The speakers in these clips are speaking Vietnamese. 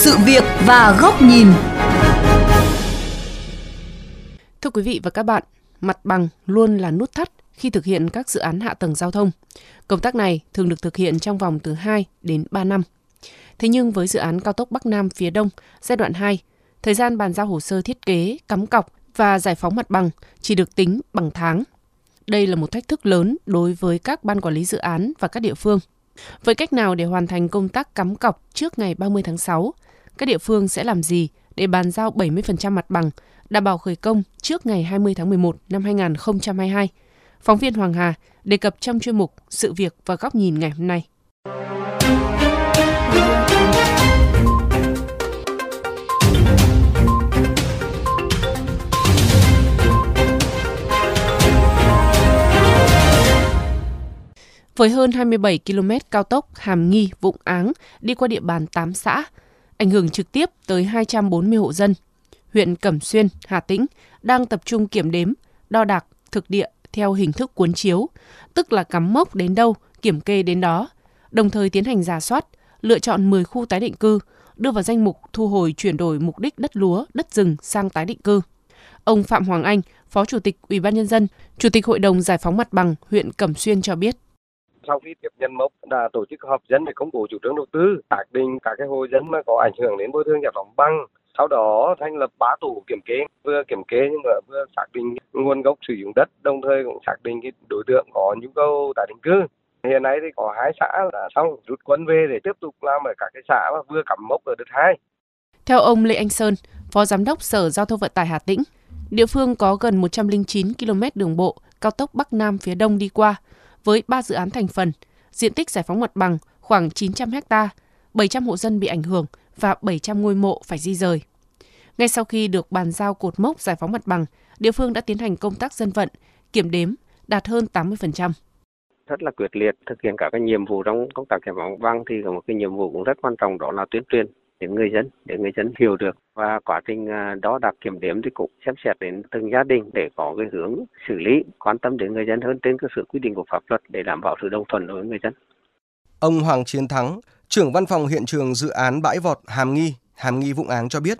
sự việc và góc nhìn. Thưa quý vị và các bạn, mặt bằng luôn là nút thắt khi thực hiện các dự án hạ tầng giao thông. Công tác này thường được thực hiện trong vòng từ 2 đến 3 năm. Thế nhưng với dự án cao tốc Bắc Nam phía Đông giai đoạn 2, thời gian bàn giao hồ sơ thiết kế, cắm cọc và giải phóng mặt bằng chỉ được tính bằng tháng. Đây là một thách thức lớn đối với các ban quản lý dự án và các địa phương. Với cách nào để hoàn thành công tác cắm cọc trước ngày 30 tháng 6? Các địa phương sẽ làm gì để bàn giao 70% mặt bằng, đảm bảo khởi công trước ngày 20 tháng 11 năm 2022? Phóng viên Hoàng Hà đề cập trong chuyên mục Sự việc và góc nhìn ngày hôm nay. Với hơn 27 km cao tốc Hàm Nghi, Vụng Áng đi qua địa bàn 8 xã, ảnh hưởng trực tiếp tới 240 hộ dân. Huyện Cẩm Xuyên, Hà Tĩnh đang tập trung kiểm đếm, đo đạc thực địa theo hình thức cuốn chiếu, tức là cắm mốc đến đâu, kiểm kê đến đó, đồng thời tiến hành giả soát, lựa chọn 10 khu tái định cư, đưa vào danh mục thu hồi chuyển đổi mục đích đất lúa, đất rừng sang tái định cư. Ông Phạm Hoàng Anh, Phó Chủ tịch Ủy ban nhân dân, Chủ tịch Hội đồng Giải phóng mặt bằng huyện Cẩm Xuyên cho biết sau khi tiếp nhận mốc, đã tổ chức họp dân để công bố chủ trương đầu tư, xác định các cái hộ dân mà có ảnh hưởng đến bồi thường giải phóng bằng. Sau đó thành lập ba tổ kiểm kê, vừa kiểm kê nhưng mà vừa xác định nguồn gốc sử dụng đất, đồng thời cũng xác định cái đối tượng có nhu cầu tái định cư. Hiện nay thì có hai xã là xong, rút quân về để tiếp tục làm ở các cái xã mà vừa cắm mốc ở đợt hai. Theo ông Lê Anh Sơn, phó giám đốc sở giao thông vận tải Hà Tĩnh, địa phương có gần 109 km đường bộ, cao tốc Bắc Nam phía đông đi qua với 3 dự án thành phần, diện tích giải phóng mặt bằng khoảng 900 ha, 700 hộ dân bị ảnh hưởng và 700 ngôi mộ phải di rời. Ngay sau khi được bàn giao cột mốc giải phóng mặt bằng, địa phương đã tiến hành công tác dân vận, kiểm đếm, đạt hơn 80%. Rất là quyết liệt thực hiện các cái nhiệm vụ trong công tác giải phóng mặt bằng thì có một cái nhiệm vụ cũng rất quan trọng đó là tuyên truyền đến người dân để người dân hiểu được và quá trình à, đó đạt kiểm điểm thì cũng xem xét đến từng gia đình để có cái hướng xử lý quan tâm đến người dân hơn trên cơ sở quy định của pháp luật để đảm bảo sự đồng thuận đối với người dân. Ông Hoàng Chiến Thắng, trưởng văn phòng hiện trường dự án bãi vọt Hàm Nghi, Hàm Nghi Vũng Áng cho biết,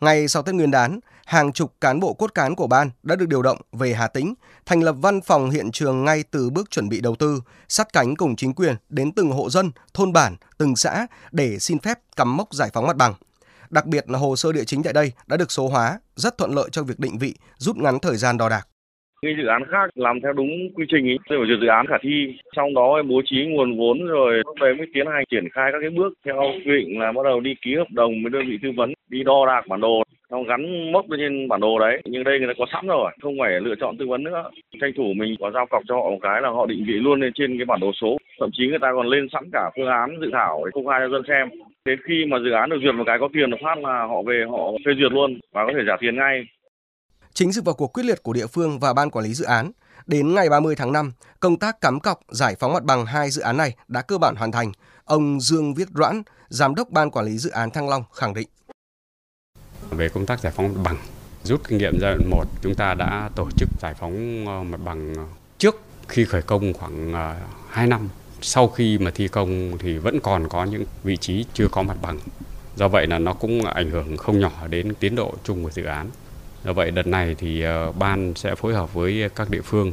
ngày sau Tết Nguyên đán, hàng chục cán bộ cốt cán của ban đã được điều động về Hà Tĩnh, thành lập văn phòng hiện trường ngay từ bước chuẩn bị đầu tư, sát cánh cùng chính quyền đến từng hộ dân, thôn bản, từng xã để xin phép cắm mốc giải phóng mặt bằng. Đặc biệt là hồ sơ địa chính tại đây đã được số hóa, rất thuận lợi cho việc định vị, rút ngắn thời gian đo đạc. Cái dự án khác làm theo đúng quy trình ý. Rồi dự án khả thi trong đó bố trí nguồn vốn rồi lúc đấy mới tiến hành triển khai các cái bước theo quy định là bắt đầu đi ký hợp đồng với đơn vị tư vấn đi đo đạc bản đồ nó gắn mốc lên trên bản đồ đấy nhưng đây người ta có sẵn rồi không phải lựa chọn tư vấn nữa tranh thủ mình có giao cọc cho họ một cái là họ định vị luôn lên trên cái bản đồ số thậm chí người ta còn lên sẵn cả phương án dự thảo để công khai cho dân xem đến khi mà dự án được duyệt một cái có tiền được phát là họ về họ phê duyệt luôn và có thể trả tiền ngay Chính sự vào cuộc quyết liệt của địa phương và ban quản lý dự án, đến ngày 30 tháng 5, công tác cắm cọc giải phóng mặt bằng hai dự án này đã cơ bản hoàn thành. Ông Dương Viết Doãn, giám đốc ban quản lý dự án Thăng Long khẳng định. Về công tác giải phóng mặt bằng, rút kinh nghiệm giai đoạn 1, chúng ta đã tổ chức giải phóng ờ, mặt bằng ờ, trước khi khởi công khoảng ờ, 2 năm. Sau khi mà thi công thì vẫn còn có những vị trí chưa có mặt bằng. Do vậy là nó cũng ảnh hưởng không nhỏ đến tiến độ chung của dự án. Do vậy đợt này thì ban sẽ phối hợp với các địa phương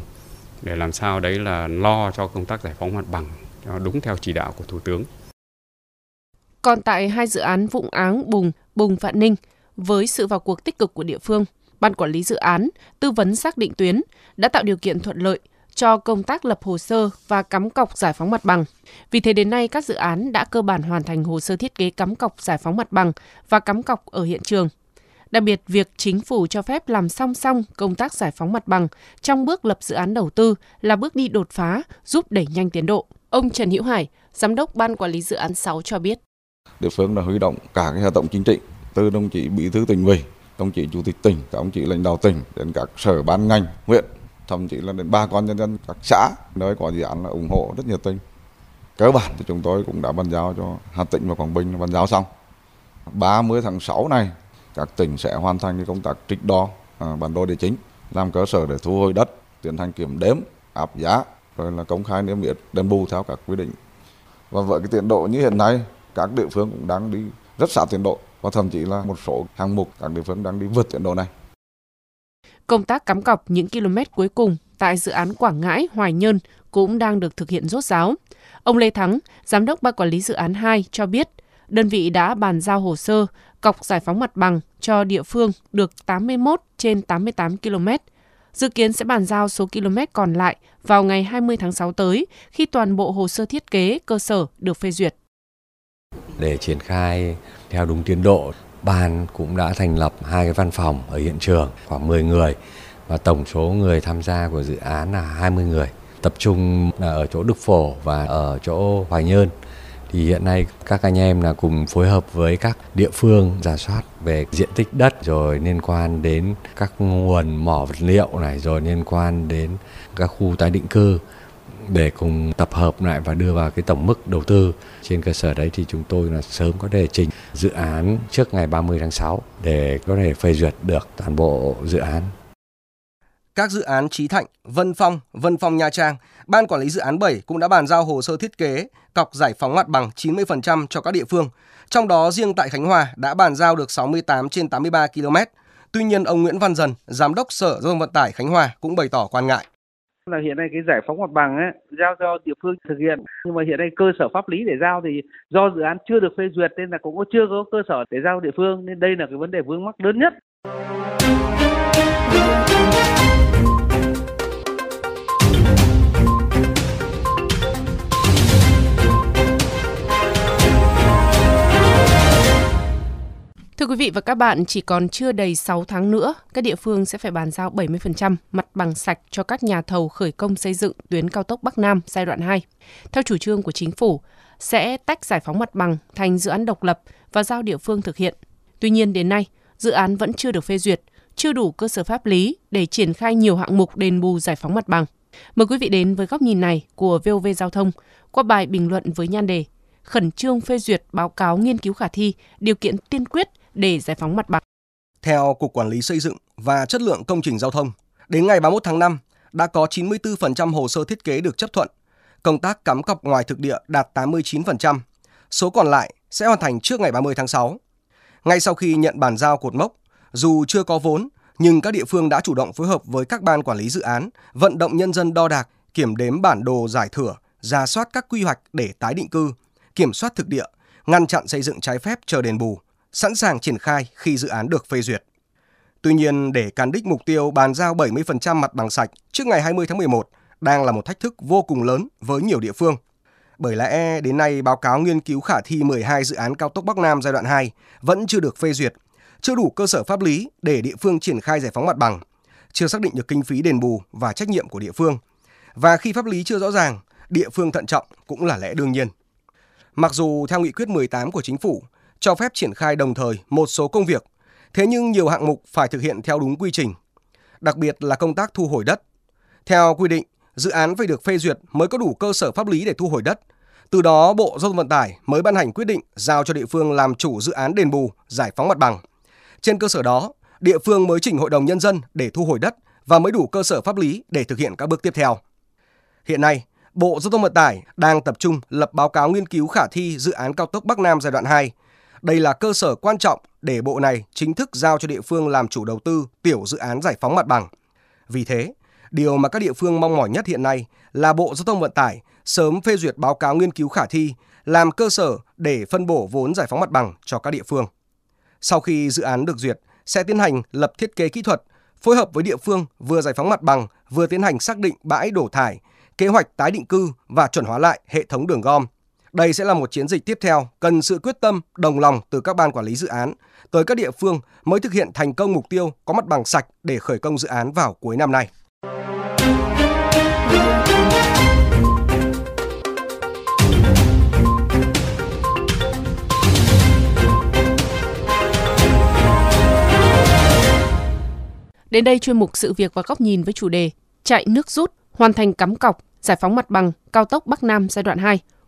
để làm sao đấy là lo cho công tác giải phóng mặt bằng cho đúng theo chỉ đạo của Thủ tướng. Còn tại hai dự án Vụng Áng, Bùng, Bùng Vạn Ninh, với sự vào cuộc tích cực của địa phương, Ban quản lý dự án, tư vấn xác định tuyến đã tạo điều kiện thuận lợi cho công tác lập hồ sơ và cắm cọc giải phóng mặt bằng. Vì thế đến nay các dự án đã cơ bản hoàn thành hồ sơ thiết kế cắm cọc giải phóng mặt bằng và cắm cọc ở hiện trường. Đặc biệt, việc chính phủ cho phép làm song song công tác giải phóng mặt bằng trong bước lập dự án đầu tư là bước đi đột phá giúp đẩy nhanh tiến độ. Ông Trần Hữu Hải, Giám đốc Ban Quản lý Dự án 6 cho biết. Địa phương đã huy động cả cái hệ thống chính trị, từ đồng chí bí thư tỉnh ủy, đồng chí chủ tịch tỉnh, các đồng chí lãnh đạo tỉnh đến các sở ban ngành, huyện, thậm chí là đến ba con nhân dân các xã nơi có dự án là ủng hộ rất nhiệt tình. Cơ bản thì chúng tôi cũng đã bàn giao cho Hà Tĩnh và Quảng Bình bàn giao xong. 30 tháng 6 này các tỉnh sẽ hoàn thành công tác trích đo à, bản đồ địa chính làm cơ sở để thu hồi đất tiến hành kiểm đếm áp giá rồi là công khai niêm yết đền bù theo các quy định và với cái tiến độ như hiện nay các địa phương cũng đang đi rất sát tiến độ và thậm chí là một số hạng mục các địa phương đang đi vượt tiến độ này. Công tác cắm cọc những km cuối cùng tại dự án Quảng Ngãi Hoài Nhơn cũng đang được thực hiện rốt ráo. Ông Lê Thắng, giám đốc ban quản lý dự án 2 cho biết, đơn vị đã bàn giao hồ sơ cọc giải phóng mặt bằng cho địa phương được 81 trên 88 km. Dự kiến sẽ bàn giao số km còn lại vào ngày 20 tháng 6 tới khi toàn bộ hồ sơ thiết kế cơ sở được phê duyệt. Để triển khai theo đúng tiến độ, ban cũng đã thành lập hai cái văn phòng ở hiện trường khoảng 10 người và tổng số người tham gia của dự án là 20 người. Tập trung là ở chỗ Đức Phổ và ở chỗ Hoài Nhơn. Thì hiện nay các anh em là cùng phối hợp với các địa phương giả soát về diện tích đất rồi liên quan đến các nguồn mỏ vật liệu này rồi liên quan đến các khu tái định cư để cùng tập hợp lại và đưa vào cái tổng mức đầu tư. Trên cơ sở đấy thì chúng tôi là sớm có thể trình dự án trước ngày 30 tháng 6 để có thể phê duyệt được toàn bộ dự án. Các dự án Trí Thạnh, Vân Phong, Vân Phong Nha Trang, Ban Quản lý Dự án 7 cũng đã bàn giao hồ sơ thiết kế, cọc giải phóng mặt bằng 90% cho các địa phương. Trong đó riêng tại Khánh Hòa đã bàn giao được 68 trên 83 km. Tuy nhiên, ông Nguyễn Văn Dần, Giám đốc Sở Giao thông Vận tải Khánh Hòa cũng bày tỏ quan ngại là hiện nay cái giải phóng mặt bằng ấy, giao cho địa phương thực hiện. Nhưng mà hiện nay cơ sở pháp lý để giao thì do dự án chưa được phê duyệt nên là cũng chưa có cơ sở để giao địa phương. Nên đây là cái vấn đề vướng mắc lớn nhất. Thưa quý vị và các bạn, chỉ còn chưa đầy 6 tháng nữa, các địa phương sẽ phải bàn giao 70% mặt bằng sạch cho các nhà thầu khởi công xây dựng tuyến cao tốc Bắc Nam giai đoạn 2. Theo chủ trương của chính phủ, sẽ tách giải phóng mặt bằng thành dự án độc lập và giao địa phương thực hiện. Tuy nhiên đến nay, dự án vẫn chưa được phê duyệt, chưa đủ cơ sở pháp lý để triển khai nhiều hạng mục đền bù giải phóng mặt bằng. Mời quý vị đến với góc nhìn này của VOV Giao thông qua bài bình luận với nhan đề Khẩn trương phê duyệt báo cáo nghiên cứu khả thi, điều kiện tiên quyết – để giải phóng mặt bằng. Theo Cục Quản lý Xây dựng và Chất lượng Công trình Giao thông, đến ngày 31 tháng 5 đã có 94% hồ sơ thiết kế được chấp thuận. Công tác cắm cọc ngoài thực địa đạt 89%. Số còn lại sẽ hoàn thành trước ngày 30 tháng 6. Ngay sau khi nhận bàn giao cột mốc, dù chưa có vốn, nhưng các địa phương đã chủ động phối hợp với các ban quản lý dự án, vận động nhân dân đo đạc, kiểm đếm bản đồ giải thửa, ra soát các quy hoạch để tái định cư, kiểm soát thực địa, ngăn chặn xây dựng trái phép chờ đền bù, sẵn sàng triển khai khi dự án được phê duyệt. Tuy nhiên, để cán đích mục tiêu bàn giao 70% mặt bằng sạch trước ngày 20 tháng 11 đang là một thách thức vô cùng lớn với nhiều địa phương. Bởi lẽ đến nay báo cáo nghiên cứu khả thi 12 dự án cao tốc Bắc Nam giai đoạn 2 vẫn chưa được phê duyệt, chưa đủ cơ sở pháp lý để địa phương triển khai giải phóng mặt bằng, chưa xác định được kinh phí đền bù và trách nhiệm của địa phương. Và khi pháp lý chưa rõ ràng, địa phương thận trọng cũng là lẽ đương nhiên. Mặc dù theo nghị quyết 18 của chính phủ, cho phép triển khai đồng thời một số công việc, thế nhưng nhiều hạng mục phải thực hiện theo đúng quy trình, đặc biệt là công tác thu hồi đất. Theo quy định, dự án phải được phê duyệt mới có đủ cơ sở pháp lý để thu hồi đất. Từ đó, Bộ Giao thông Vận tải mới ban hành quyết định giao cho địa phương làm chủ dự án đền bù, giải phóng mặt bằng. Trên cơ sở đó, địa phương mới chỉnh Hội đồng Nhân dân để thu hồi đất và mới đủ cơ sở pháp lý để thực hiện các bước tiếp theo. Hiện nay, Bộ Giao thông Vận tải đang tập trung lập báo cáo nghiên cứu khả thi dự án cao tốc Bắc Nam giai đoạn 2 đây là cơ sở quan trọng để bộ này chính thức giao cho địa phương làm chủ đầu tư tiểu dự án giải phóng mặt bằng. Vì thế, điều mà các địa phương mong mỏi nhất hiện nay là Bộ Giao thông Vận tải sớm phê duyệt báo cáo nghiên cứu khả thi, làm cơ sở để phân bổ vốn giải phóng mặt bằng cho các địa phương. Sau khi dự án được duyệt, sẽ tiến hành lập thiết kế kỹ thuật, phối hợp với địa phương vừa giải phóng mặt bằng, vừa tiến hành xác định bãi đổ thải, kế hoạch tái định cư và chuẩn hóa lại hệ thống đường gom, đây sẽ là một chiến dịch tiếp theo cần sự quyết tâm, đồng lòng từ các ban quản lý dự án tới các địa phương mới thực hiện thành công mục tiêu có mặt bằng sạch để khởi công dự án vào cuối năm nay. Đến đây chuyên mục sự việc và góc nhìn với chủ đề Chạy nước rút, hoàn thành cắm cọc, giải phóng mặt bằng, cao tốc Bắc Nam giai đoạn 2